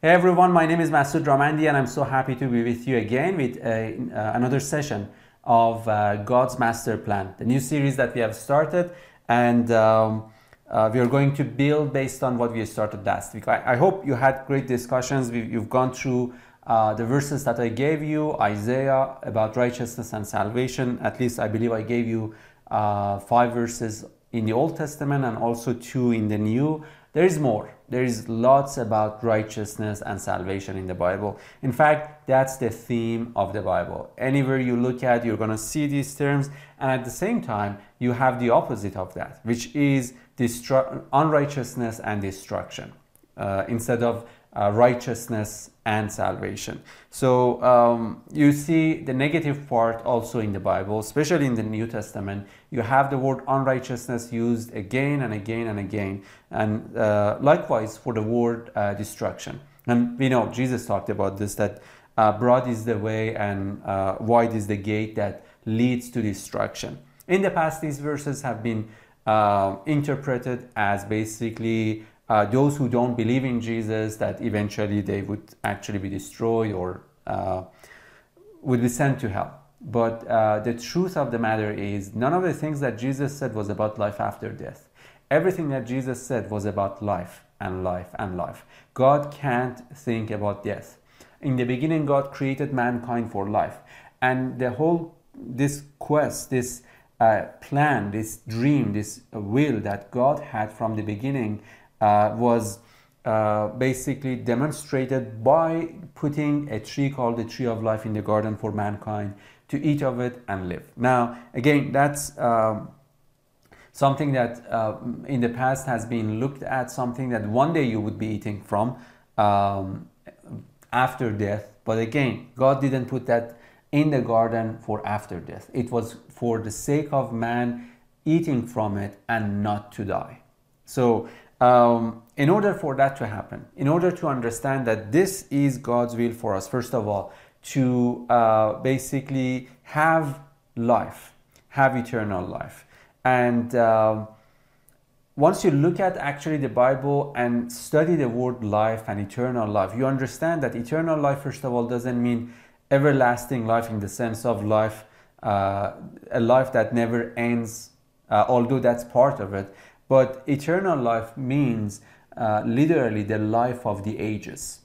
Hey everyone, my name is Masood Ramandi and I'm so happy to be with you again with a, uh, another session of uh, God's Master Plan, the new series that we have started and um, uh, we are going to build based on what we started last week. I, I hope you had great discussions. We, you've gone through uh, the verses that I gave you, Isaiah about righteousness and salvation. At least I believe I gave you uh, five verses in the Old Testament and also two in the New. There is more. There is lots about righteousness and salvation in the Bible. In fact, that's the theme of the Bible. Anywhere you look at, you're going to see these terms, and at the same time, you have the opposite of that, which is destru- unrighteousness and destruction. Uh, instead of uh, righteousness and salvation. So um, you see the negative part also in the Bible, especially in the New Testament. You have the word unrighteousness used again and again and again, and uh, likewise for the word uh, destruction. And we know Jesus talked about this that uh, broad is the way and uh, wide is the gate that leads to destruction. In the past, these verses have been uh, interpreted as basically uh, those who don't believe in Jesus, that eventually they would actually be destroyed or uh, would be sent to hell. But uh, the truth of the matter is, none of the things that Jesus said was about life after death. Everything that Jesus said was about life and life and life. God can't think about death. In the beginning, God created mankind for life. And the whole, this quest, this uh, plan, this dream, this will that God had from the beginning was uh, basically demonstrated by putting a tree called the tree of life in the garden for mankind to eat of it and live. Now, again, that's um, something that uh, in the past has been looked at, something that one day you would be eating from um, after death. But again, God didn't put that in the garden for after death. It was for the sake of man eating from it and not to die. So um, in order for that to happen, in order to understand that this is God's will for us, first of all, to uh, basically have life, have eternal life. And uh, once you look at actually the Bible and study the word life and eternal life, you understand that eternal life, first of all, doesn't mean everlasting life in the sense of life, uh, a life that never ends, uh, although that's part of it. But eternal life means uh, literally the life of the ages.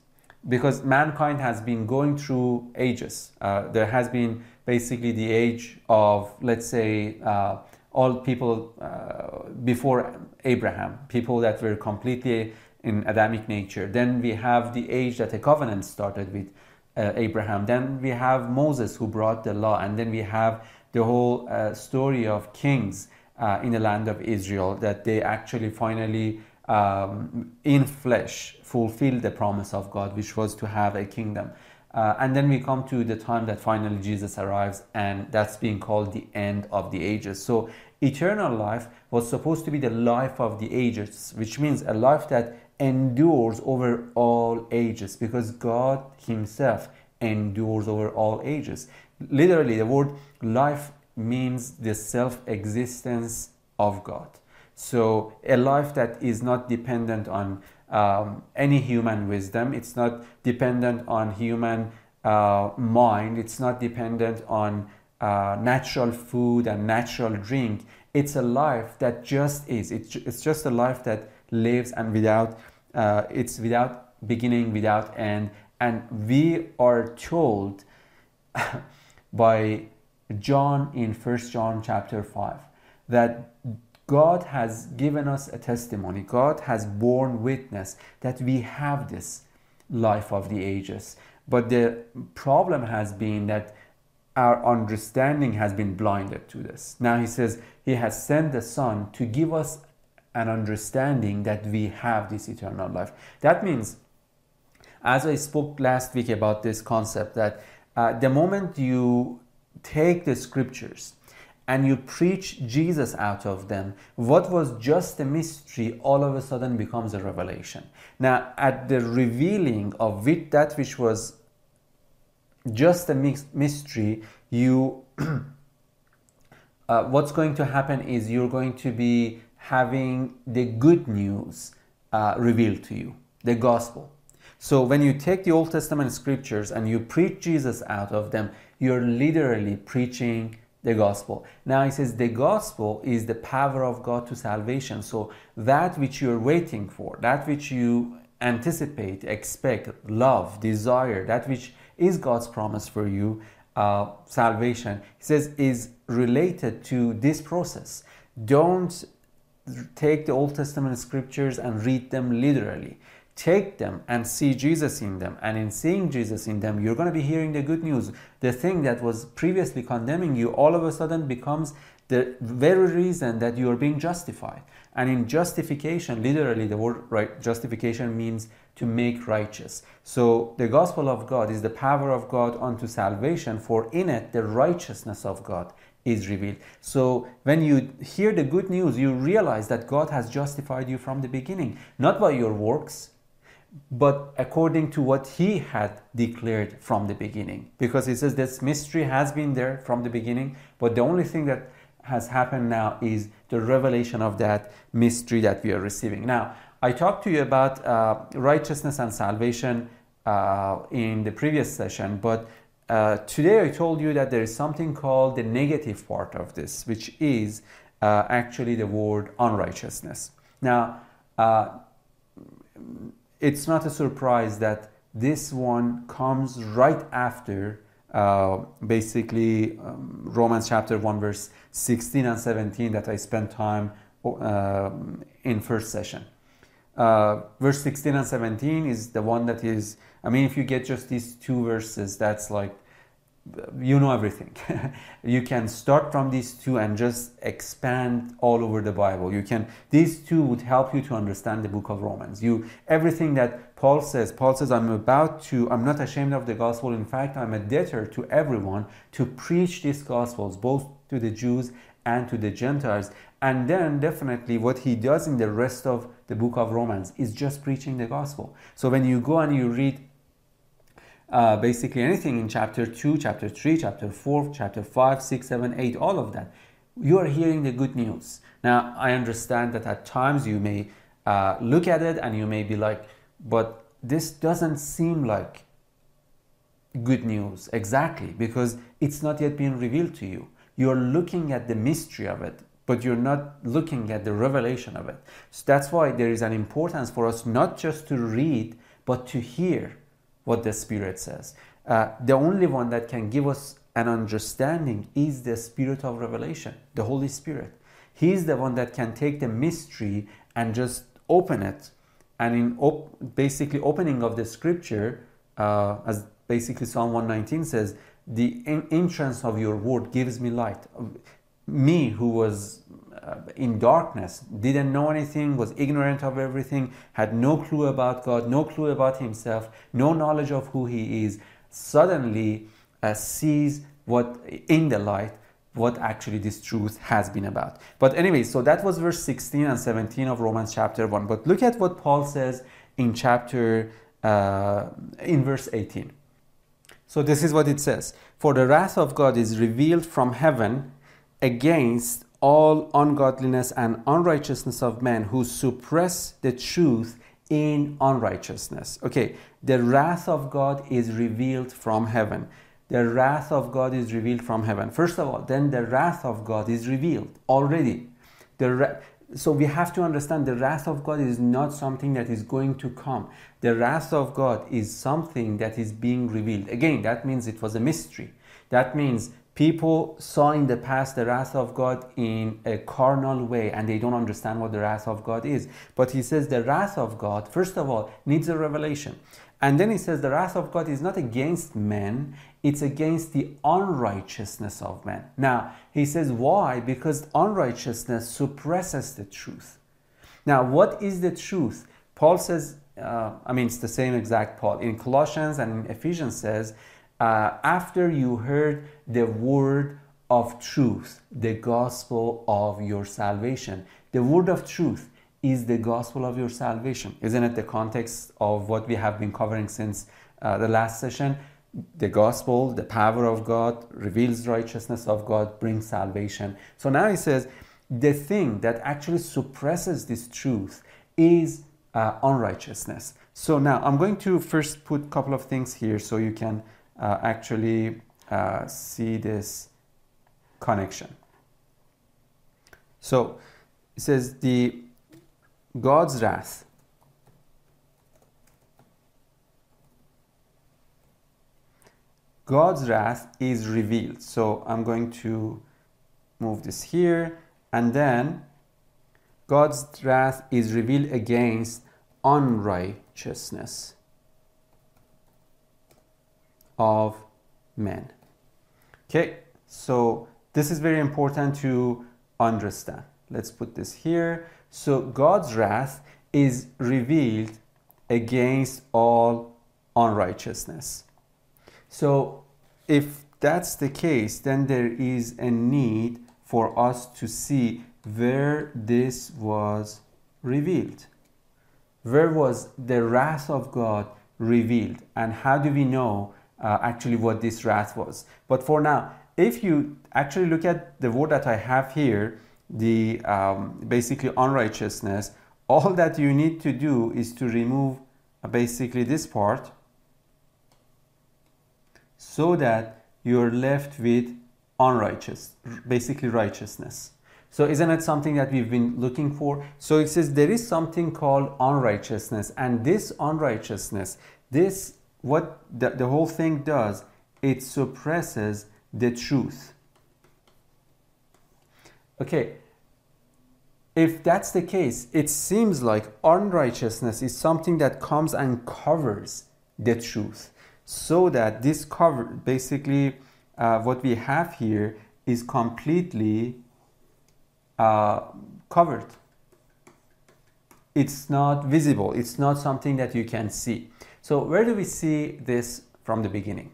Because mankind has been going through ages. Uh, there has been basically the age of, let's say, uh, all people uh, before Abraham, people that were completely in Adamic nature. Then we have the age that the covenant started with uh, Abraham. Then we have Moses who brought the law. And then we have the whole uh, story of kings uh, in the land of Israel, that they actually finally, um, in flesh, fulfilled the promise of God, which was to have a kingdom. Uh, and then we come to the time that finally Jesus arrives, and that's being called the end of the ages. So, eternal life was supposed to be the life of the ages, which means a life that endures over all ages, because God Himself endures over all ages. Literally, the word life means the self existence of God. So, a life that is not dependent on um, any human wisdom, it's not dependent on human uh, mind, it's not dependent on uh, natural food and natural drink. It's a life that just is. It's, just a life that lives and without, uh, it's without beginning, without end. And we are told by John in 1 John chapter 5 that God has given us a testimony, God has borne witness that we have this life of the ages. But the problem has been that our understanding has been blinded to this. Now he says he has sent the Son to give us an understanding that we have this eternal life. That means, as I spoke last week about this concept, that uh, the moment you take the scriptures and you preach Jesus out of them, what was just a mystery all of a sudden becomes a revelation. Now, at the revealing of that which was just a mystery, you uh, what's going to happen is you're going to be having the good news uh, revealed to you, the gospel. So when you take the Old Testament scriptures and you preach Jesus out of them, you're literally preaching the gospel. Now he says the gospel is the power of God to salvation. So that which you're waiting for, that which you anticipate, expect, love, desire, that which is God's promise for you, uh, salvation, he says is related to this process. Don't take the Old Testament scriptures and read them literally take them and see Jesus in them. And in seeing Jesus in them, you're going to be hearing the good news. The thing that was previously condemning you all of a sudden becomes the very reason that you are being justified. And in justification, literally, the word right, justification means to make righteous. So the gospel of God is the power of God unto salvation, for in it the righteousness of God is revealed. So when you hear the good news, you realize that God has justified you from the beginning, not by your works, but according to what he had declared from the beginning. Because he says this mystery has been there from the beginning, but the only thing that has happened now is the revelation of that mystery that we are receiving. Now, I talked to you about uh, righteousness and salvation uh, in the previous session, but uh, today I told you that there is something called the negative part of this, which is uh, actually the word unrighteousness. Now, uh, it's not a surprise that this one comes right after uh, basically um, Romans chapter 1, verse 16 and 17 that I spent time uh, in first session. Uh, verse 16 and 17 is the one that is, I mean, if you get just these two verses, that's like you know everything. you can start from these two and just expand all over the Bible. You can these two would help you to understand the book of Romans. You everything that Paul says, Paul says I'm about to I'm not ashamed of the gospel. In fact, I'm a debtor to everyone to preach these gospels both to the Jews and to the Gentiles. And then definitely what he does in the rest of the book of Romans is just preaching the gospel. So when you go and you read uh, basically anything in chapter 2, chapter 3, chapter 4, chapter 5, 6, 7, 8, all of that, you are hearing the good news. Now, I understand that at times you may uh, look at it and you may be like, but this doesn't seem like good news exactly because it's not yet been revealed to you. You're looking at the mystery of it, but you're not looking at the revelation of it. So that's why there is an importance for us not just to read, but to hear what the Spirit says. Uh, the only one that can give us an understanding is the Spirit of revelation, the Holy Spirit. He's the one that can take the mystery and just open it. And in op- basically opening of the scripture, uh, as basically Psalm 119 says, the entrance of your word gives me light. Me, who was in darkness, didn't know anything, was ignorant of everything, had no clue about God, no clue about himself, no knowledge of who he is, suddenly uh, sees what in the light what actually this truth has been about. But anyway, so that was verse 16 and 17 of Romans chapter 1. But look at what Paul says in chapter uh, in verse 18. So this is what it says: For the wrath of God is revealed from heaven against all ungodliness and unrighteousness of men who suppress the truth in unrighteousness. Okay, the wrath of God is revealed from heaven. The wrath of God is revealed from heaven. First of all, then the wrath of God is revealed already. The so we have to understand the wrath of God is not something that is going to come. The wrath of God is something that is being revealed. Again, that means it was a mystery. That means people saw in the past the wrath of God in a carnal way and they don't understand what the wrath of God is. But he says the wrath of God, first of all, needs a revelation. And then he says the wrath of God is not against men, it's against the unrighteousness of men. Now, he says why? Because unrighteousness suppresses the truth. Now, what is the truth? Paul says, uh, I mean, it's the same exact Paul. In Colossians and in Ephesians says, uh, after you heard the word of truth, the gospel of your salvation. The word of truth is the gospel of your salvation. Isn't it the context of what we have been covering since uh, the last session? The gospel, the power of God, reveals righteousness of God, brings salvation. So now he says the thing that actually suppresses this truth is uh, unrighteousness. So now I'm going to first put a couple of things here so you can uh, actually uh, see this connection. So it says the God's wrath God's wrath is revealed. So I'm going to move this here and then God's wrath is revealed against unrighteousness of men. Okay, so this is very important to understand. Let's put this here. So God's wrath is revealed against all unrighteousness. So if that's the case, then there is a need for us to see where this was revealed. Where was the wrath of God revealed? And how do we know uh, actually what this wrath was? But for now, if you actually look at the word that I have here, the um, basically unrighteousness, all that you need to do is to remove uh, basically this part so that you're left with unrighteous, basically righteousness. So isn't it something that we've been looking for? So it says there is something called unrighteousness, and this unrighteousness, this what the, the whole thing does, it suppresses the truth. Okay, if that's the case, it seems like unrighteousness is something that comes and covers the truth. So that this cover, basically, uh, what we have here is completely uh, covered. It's not visible, it's not something that you can see. So, where do we see this from the beginning?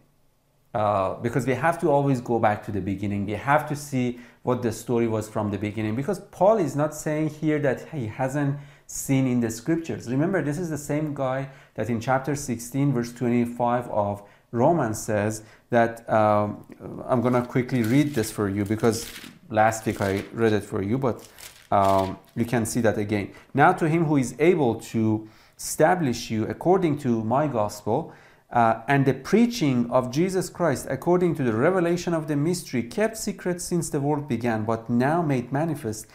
Uh, because we have to always go back to the beginning. We have to see what the story was from the beginning. Because Paul is not saying here that he hasn't seen in the scriptures. Remember, this is the same guy that in chapter 16, verse 25 of Romans says that um, I'm going to quickly read this for you because last week I read it for you, but um, you can see that again. Now, to him who is able to establish you according to my gospel uh, and the preaching of Jesus Christ according to the revelation of the mystery kept secret since the world began, but now made manifest.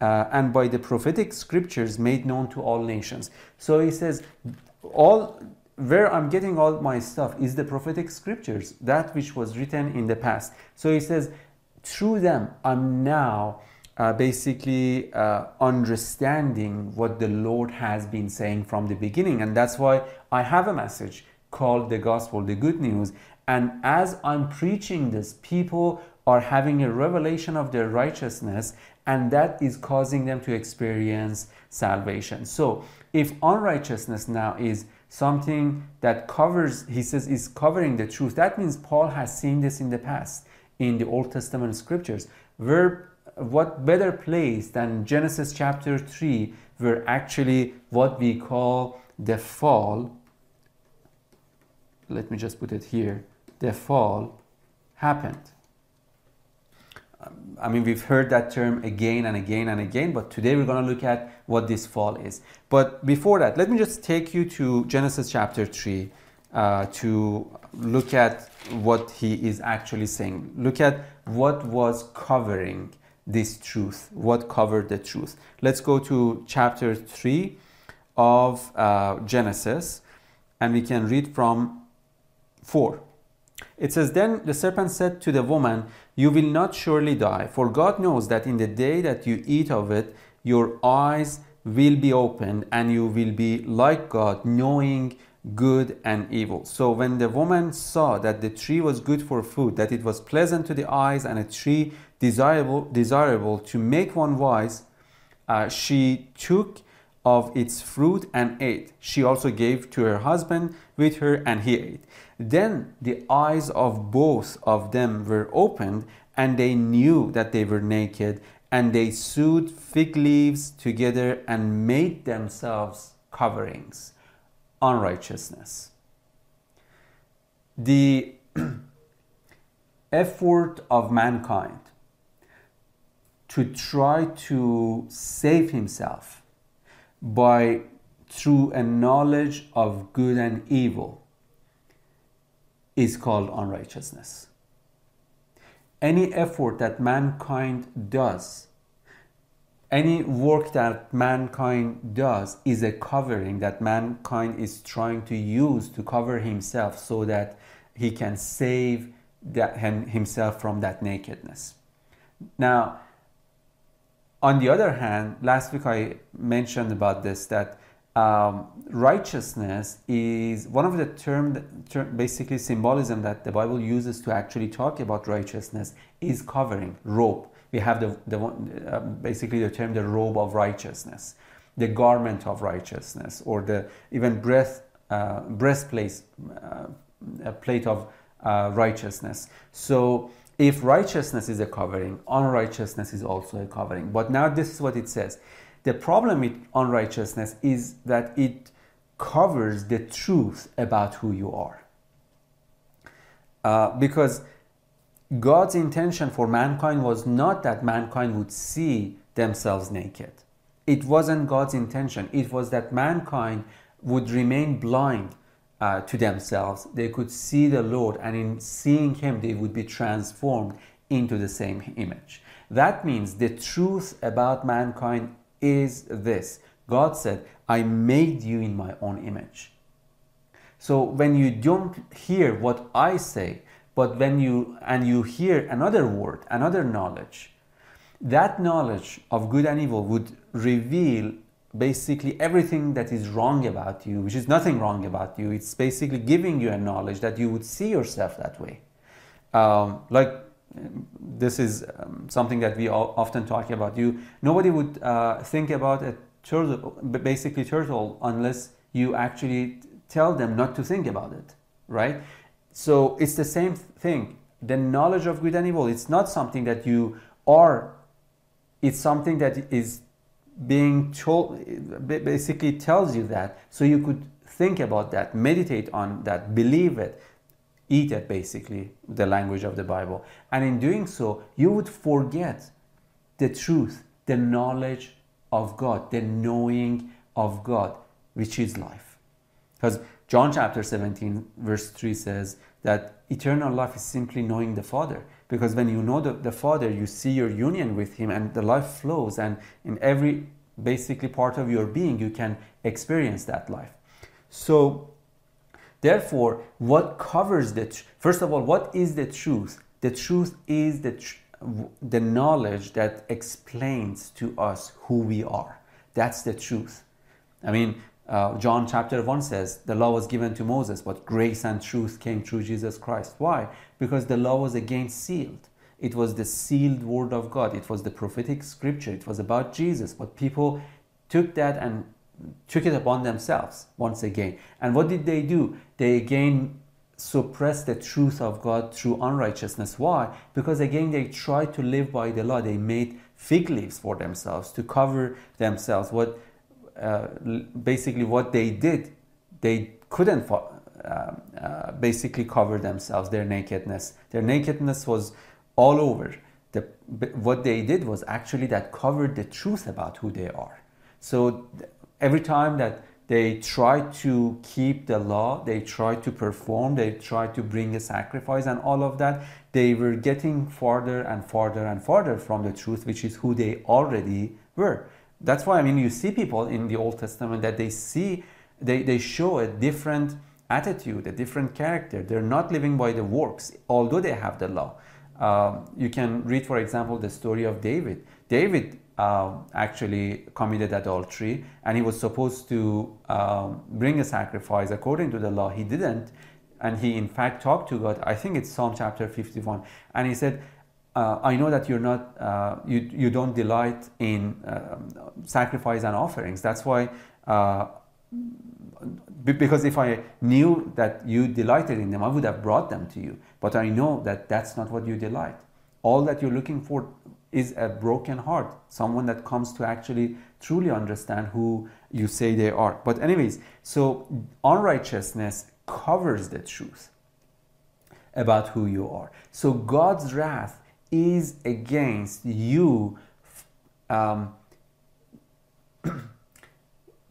Uh, and by the prophetic scriptures made known to all nations. So he says, all where I'm getting all my stuff is the prophetic scriptures, that which was written in the past. So he says, through them, I'm now uh, basically uh, understanding what the Lord has been saying from the beginning. And that's why I have a message called the gospel, the good news. And as I'm preaching this, people are having a revelation of their righteousness, and that is causing them to experience salvation. So, if unrighteousness now is something that covers, he says, is covering the truth, that means Paul has seen this in the past in the Old Testament scriptures. Where what better place than Genesis chapter 3, where actually what we call the fall, let me just put it here, the fall happened. I mean, we've heard that term again and again and again, but today we're going to look at what this fall is. But before that, let me just take you to Genesis chapter 3 uh, to look at what he is actually saying. Look at what was covering this truth, what covered the truth. Let's go to chapter 3 of uh, Genesis, and we can read from 4. It says, Then the serpent said to the woman, You will not surely die, for God knows that in the day that you eat of it, your eyes will be opened, and you will be like God, knowing good and evil. So when the woman saw that the tree was good for food, that it was pleasant to the eyes, and a tree desirable, desirable to make one wise, uh, she took of its fruit and ate. She also gave to her husband with her, and he ate. Then the eyes of both of them were opened, and they knew that they were naked, and they sewed fig leaves together and made themselves coverings. Unrighteousness. The effort of mankind to try to save himself by through a knowledge of good and evil is called unrighteousness. Any effort that mankind does, any work that mankind does, is a covering that mankind is trying to use to cover himself so that he can save that, himself from that nakedness. Now, on the other hand, last week I mentioned about this that um, righteousness is one of the term, term, basically symbolism that the Bible uses to actually talk about righteousness is covering robe. We have the, the uh, basically the term the robe of righteousness, the garment of righteousness, or the even breath uh, breastplate uh, plate of uh, righteousness. So if righteousness is a covering, unrighteousness is also a covering. But now this is what it says. The problem with unrighteousness is that it covers the truth about who you are. Uh, because God's intention for mankind was not that mankind would see themselves naked. It wasn't God's intention. It was that mankind would remain blind uh, to themselves. They could see the Lord, and in seeing Him, they would be transformed into the same image. That means the truth about mankind is this God said, I made you in my own image. So when you don't hear what I say, but when you and you hear another word, another knowledge, that knowledge of good and evil would reveal basically everything that is wrong about you, which is nothing wrong about you. It's basically giving you a knowledge that you would see yourself that way. Um, like this is um, something that we often talk about. You nobody would uh, think about a turtle, basically turtle, unless you actually tell them not to think about it, right? So it's the same thing. The knowledge of good and evil. It's not something that you are. It's something that is being told. Basically, tells you that, so you could think about that, meditate on that, believe it, eat it basically the language of the bible and in doing so you would forget the truth the knowledge of god the knowing of god which is life because john chapter 17 verse 3 says that eternal life is simply knowing the father because when you know the, the father you see your union with him and the life flows and in every basically part of your being you can experience that life so Therefore, what covers the tr- first of all, what is the truth? The truth is the tr- the knowledge that explains to us who we are. That's the truth. I mean, uh, John chapter 1 says, The law was given to Moses, but grace and truth came through Jesus Christ. Why? Because the law was again sealed. It was the sealed word of God, it was the prophetic scripture, it was about Jesus. But people took that and took it upon themselves once again. And what did they do? They again suppressed the truth of God through unrighteousness. Why? Because again they tried to live by the law. They made fig leaves for themselves to cover themselves. What uh, basically what they did, they couldn't uh, uh, basically cover themselves, their nakedness. Their nakedness was all over. The, what they did was actually that covered the truth about who they are. So every time that they try to keep the law, they try to perform, they try to bring a sacrifice, and all of that, they were getting farther and farther and farther from the truth, which is who they already were. That's why, I mean, you see people in the Old Testament that they see, they, they show a different attitude, a different character. They're not living by the works, although they have the law. Um, you can read, for example, the story of David. David uh, actually committed adultery and he was supposed to um, bring a sacrifice according to the law. He didn't. And he, in fact, talked to God. I think it's Psalm chapter 51. And he said, uh, I know that you're not, uh, you, you don't delight in um, sacrifice and offerings. That's why, uh, because if I knew that you delighted in them, I would have brought them to you. But I know that that's not what you delight. All that you're looking for is a broken heart, someone that comes to actually truly understand who you say they are. But, anyways, so unrighteousness covers the truth about who you are. So, God's wrath is against you um,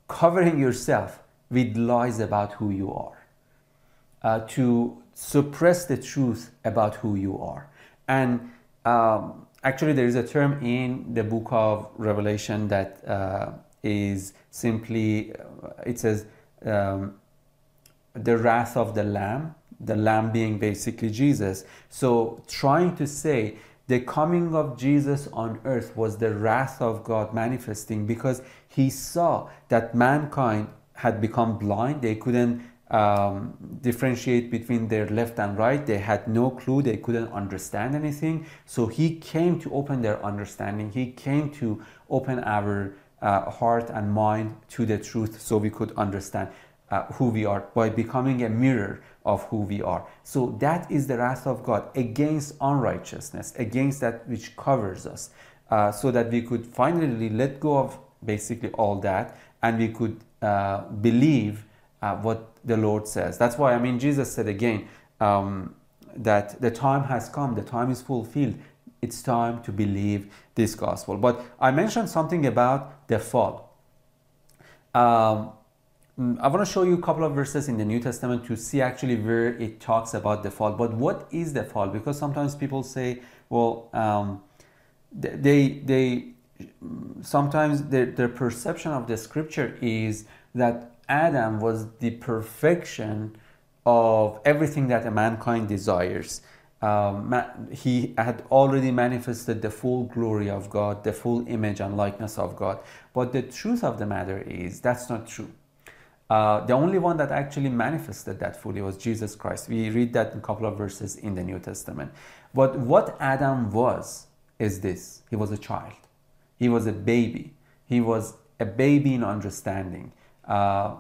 covering yourself with lies about who you are, uh, to suppress the truth about who you are. And um, actually, there is a term in the book of Revelation that uh, is simply, uh, it says, um, the wrath of the Lamb, the Lamb being basically Jesus. So, trying to say the coming of Jesus on earth was the wrath of God manifesting because he saw that mankind had become blind. They couldn't um, differentiate between their left and right. They had no clue. They couldn't understand anything. So he came to open their understanding. He came to open our uh, heart and mind to the truth so we could understand uh, who we are by becoming a mirror of who we are. So that is the wrath of God against unrighteousness, against that which covers us, uh, so that we could finally let go of basically all that and we could uh, believe uh, what the Lord says. That's why, I mean, Jesus said again um, that the time has come, the time is fulfilled. It's time to believe this gospel. But I mentioned something about the fall. Um, I want to show you a couple of verses in the New Testament to see actually where it talks about the fall. But what is the fall? Because sometimes people say, well, um, they, they, sometimes their, their perception of the scripture is that Adam was the perfection of everything that mankind desires. Um, he had already manifested the full glory of God, the full image and likeness of God. But the truth of the matter is that's not true. Uh, the only one that actually manifested that fully was Jesus Christ. We read that in a couple of verses in the New Testament. But what Adam was is this he was a child, he was a baby, he was a baby in understanding. Uh,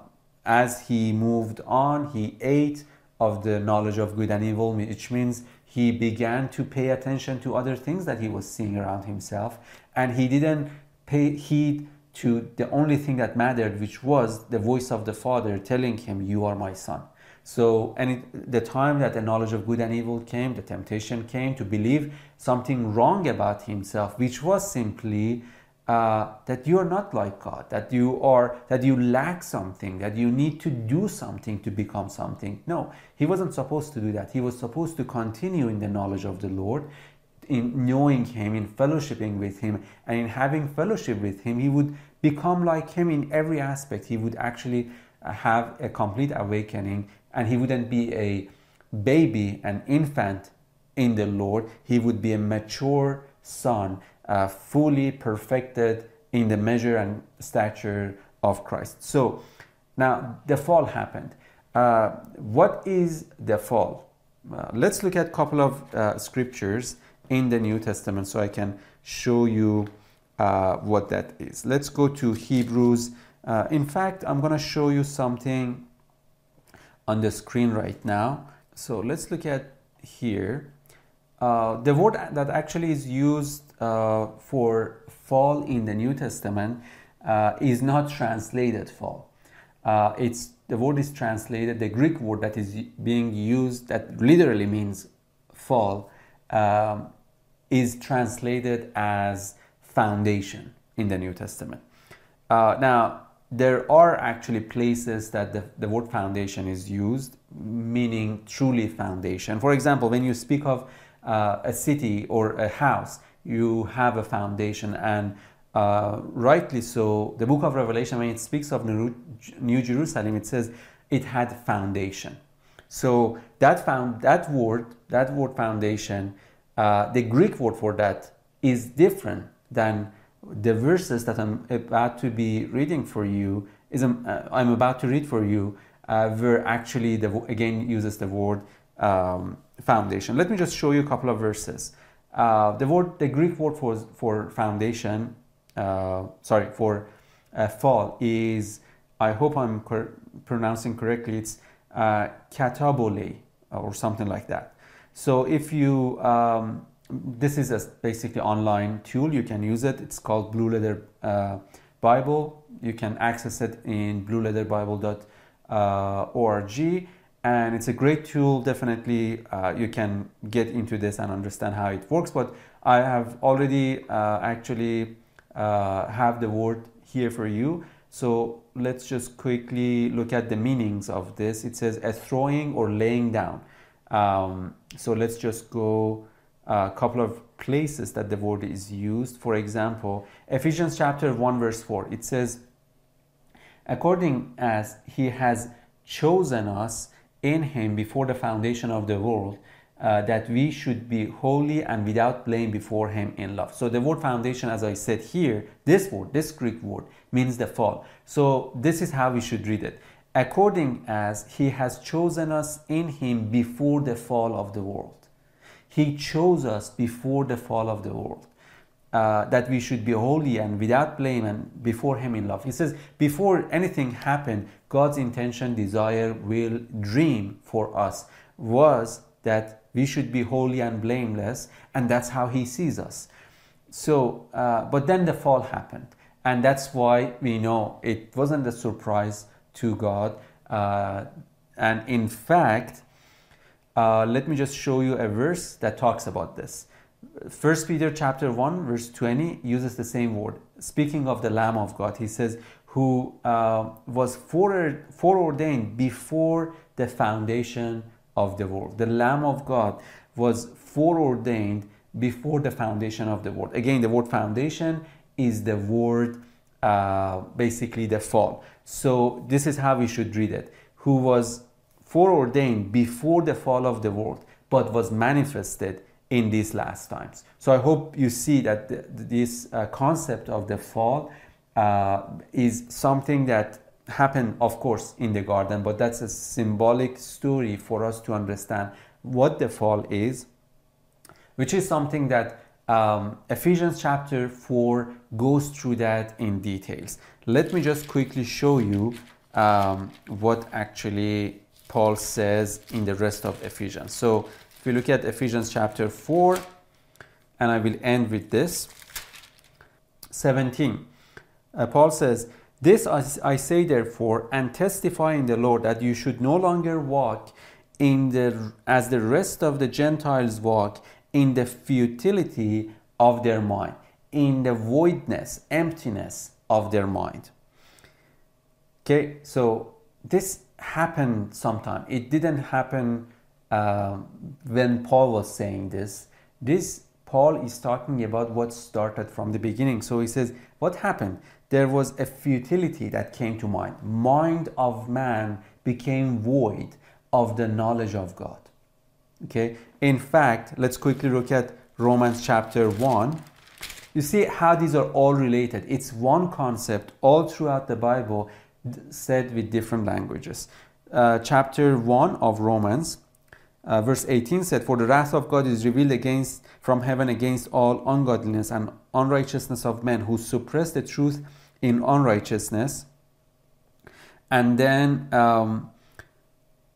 as he moved on, he ate of the knowledge of good and evil, which means he began to pay attention to other things that he was seeing around himself, and he didn't pay heed to the only thing that mattered, which was the voice of the Father telling him, You are my son. So, and it, the time that the knowledge of good and evil came, the temptation came to believe something wrong about himself, which was simply uh, that you are not like God, that you are, that you lack something, that you need to do something to become something. No, he wasn't supposed to do that. He was supposed to continue in the knowledge of the Lord, in knowing Him, in fellowshipping with Him, and in having fellowship with Him. He would become like Him in every aspect. He would actually uh, have a complete awakening, and he wouldn't be a baby, an infant in the Lord. He would be a mature son uh, fully perfected in the measure and stature of Christ. So now the fall happened. Uh, what is the fall? Uh, let's look at a couple of uh, scriptures in the New Testament so I can show you uh, what that is. Let's go to Hebrews. Uh, in fact, I'm going to show you something on the screen right now. So let's look at here. the word that actually is used uh, for fall in the New Testament uh, is not translated fall. Uh, it's the word is translated. The Greek word that is being used that literally means fall um, is translated as foundation in the New Testament. Uh, now there are actually places that the, the word foundation is used, meaning truly foundation. For example, when you speak of uh, a city or a house, you have a foundation and uh, rightly so the book of revelation when it speaks of new jerusalem it says it had foundation so that found that word that word foundation uh, the greek word for that is different than the verses that i'm about to be reading for you is um, uh, i'm about to read for you uh, where actually the again uses the word um, foundation let me just show you a couple of verses uh, the word, the Greek word for, for foundation, uh, sorry, for fall is, I hope I'm cor- pronouncing correctly, it's katabole or something like that. So if you, um, this is a basically online tool, you can use it. It's called Blue Letter uh, Bible. You can access it in blueletterbible.org and it's a great tool definitely uh, you can get into this and understand how it works but i have already uh, actually uh, have the word here for you So let's just quickly look at the meanings of this. It says a throwing or laying down. Um, so let's just go a couple of places that the word is used. For example, Ephesians chapter 1, verse 4, it says, According as he has chosen us in him before the foundation of the world, uh, that we should be holy and without blame before him in love. So the word foundation, as I said here, this word, this Greek word, means the fall. So this is how we should read it. According as he has chosen us in him before the fall of the world. He chose us before the fall of the world. Uh, that we should be holy and without blame and before him in love. He says, before anything happened, God's intention, desire, will, dream for us was that we should be holy and blameless, and that's how he sees us. So, uh, but then the fall happened, and that's why we know it wasn't a surprise to God. Uh, and in fact, uh, let me just show you a verse that talks about this. First Peter chapter 1 verse 20 uses the same word. Speaking of the Lamb of God, he says, who uh, was foreordained before the foundation of the world. The Lamb of God was foreordained before the foundation of the world. Again, the word foundation is the word uh, basically the fall. So this is how we should read it. Who was foreordained before the fall of the world, but was manifested in these last times. So I hope you see that th- this uh, concept of the fall uh, is something that happened, of course, in the garden, but that's a symbolic story for us to understand what the fall is, which is something that um, Ephesians chapter 4 goes through that in details. Let me just quickly show you um, what actually Paul says in the rest of Ephesians. So if we look at Ephesians chapter 4, and I will end with this 17. Uh, Paul says, This I say therefore, and testify in the Lord that you should no longer walk in the, as the rest of the Gentiles walk in the futility of their mind, in the voidness, emptiness of their mind. Okay, so this happened sometime. It didn't happen uh, when Paul was saying this. This Paul is talking about what started from the beginning. So he says, What happened? There was a futility that came to mind. Mind of man became void of the knowledge of God. Okay? In fact, let's quickly look at Romans chapter 1. You see how these are all related. It's one concept all throughout the Bible said with different languages. Uh, chapter 1 of Romans uh, verse 18 said, For the wrath of God is revealed against from heaven against all ungodliness and unrighteousness of men who suppress the truth in unrighteousness. And then um,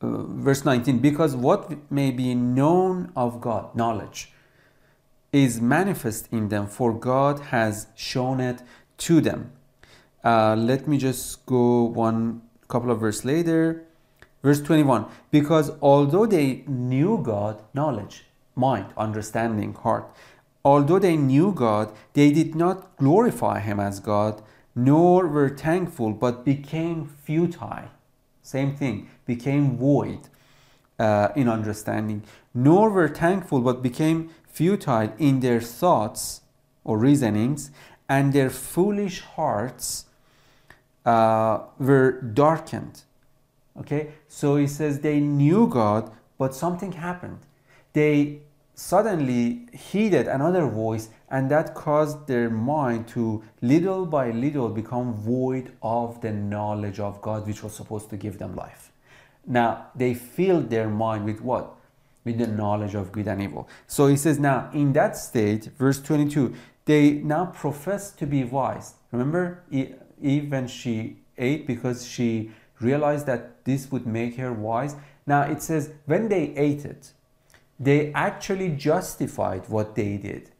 uh, verse 19, because what may be known of God, knowledge, is manifest in them, for God has shown it to them. Uh, let me just go one couple of verse later. Verse 21 Because although they knew God, knowledge, mind, understanding, heart, although they knew God, they did not glorify Him as God, nor were thankful, but became futile. Same thing, became void uh, in understanding, nor were thankful, but became futile in their thoughts or reasonings, and their foolish hearts uh, were darkened. Okay, so he says they knew God, but something happened. They suddenly heeded another voice, and that caused their mind to little by little become void of the knowledge of God, which was supposed to give them life. Now, they filled their mind with what? With the knowledge of good and evil. So he says, now in that state, verse 22, they now profess to be wise. Remember, Eve, when she ate because she realized that this would make her wise. Now it says, when they ate it, they actually justified what they did.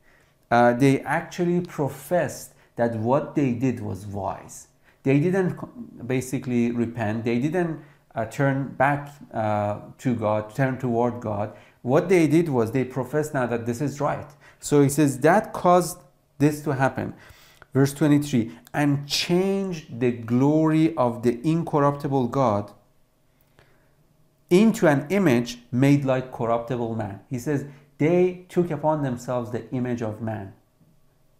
Uh, they actually professed that what they did was wise. They didn't basically repent, they didn't uh, turn back uh, to God, turn toward God. What they did was they professed now that this is right. So he says that caused this to happen. Verse 23 and changed the glory of the incorruptible God into an image made like corruptible man. He says, they took upon themselves the image of man.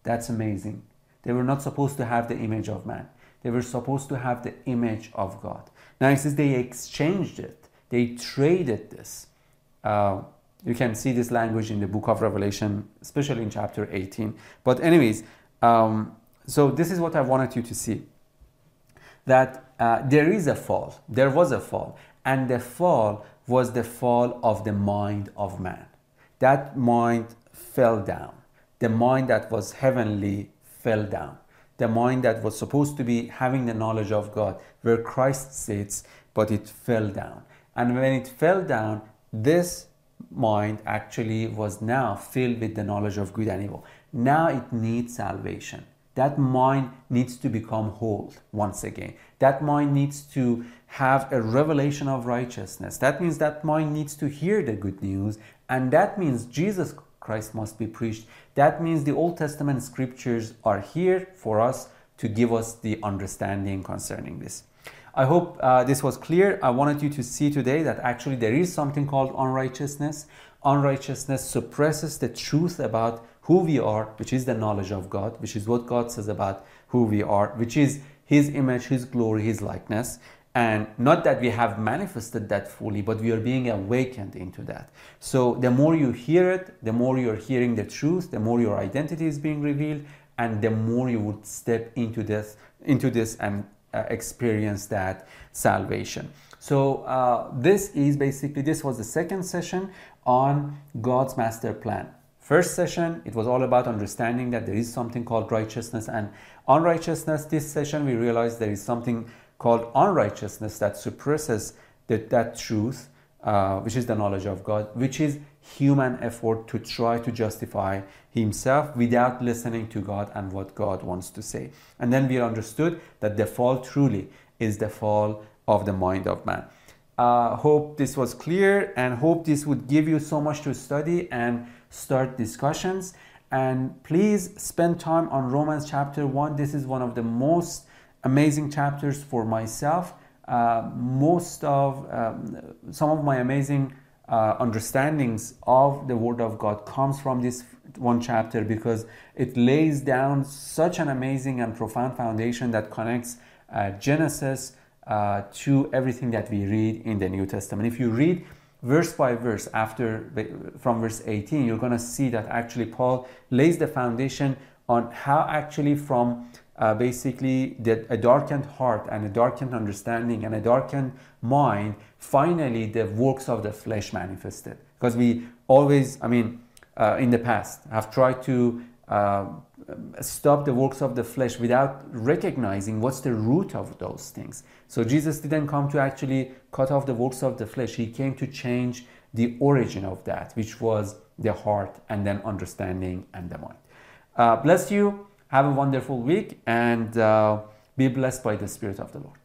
That's amazing. They were not supposed to have the image of man. They were supposed to have the image of God. Now he says they exchanged it. They traded this. Uh, you can see this language in the book of Revelation, especially in chapter 18. But, anyways, um, so this is what I wanted you to see that uh, there is a fall, there was a fall, and the fall was the fall of the mind of man. That mind fell down. The mind that was heavenly fell down. The mind that was supposed to be having the knowledge of God, where Christ sits, but it fell down. And when it fell down, this mind actually was now filled with the knowledge of good and evil. Now it needs salvation. That mind needs to become whole once again. That mind needs to have a revelation of righteousness. That means that mind needs to hear the good news, and that means Jesus Christ must be preached. That means the Old Testament scriptures are here for us to give us the understanding concerning this. I hope uh, this was clear. I wanted you to see today that actually there is something called unrighteousness. Unrighteousness suppresses the truth about who we are, which is the knowledge of God, which is what God says about who we are, which is His image, His glory, His likeness. And not that we have manifested that fully, but we are being awakened into that. So the more you hear it, the more you're hearing the truth, the more your identity is being revealed, and the more you would step into this, into this and uh, experience that salvation. So uh, this is basically this was the second session on God's master plan. First session, it was all about understanding that there is something called righteousness and unrighteousness. This session, we realized there is something called unrighteousness that suppresses the, that truth, uh, which is the knowledge of God, which is human effort to try to justify himself without listening to God and what God wants to say. And then we understood that the fall truly is the fall of the mind of man. Uh, hope this was clear and hope this would give you so much to study and start discussions. And please spend time on Romans chapter 1. This is one of the most amazing chapters for myself. Uh, most of um, some of my amazing uh, understandings of the Word of God comes from this one chapter because it lays down such an amazing and profound foundation that connects uh, Genesis uh, to everything that we read in the New Testament. If you read verse by verse after from verse 18, you're going to see that actually Paul lays the foundation on how actually from uh, basically the, a darkened heart and a darkened understanding and a darkened mind, finally the works of the flesh manifested. Because we always, I mean, uh, in the past have tried to uh, stop the works of the flesh without recognizing what's the root of those things. So Jesus didn't come to actually cut off the works of the flesh. He came to change the origin of that, which was the heart and then understanding and the mind. Uh, bless you. Have a wonderful week and uh, be blessed by the Spirit of the Lord.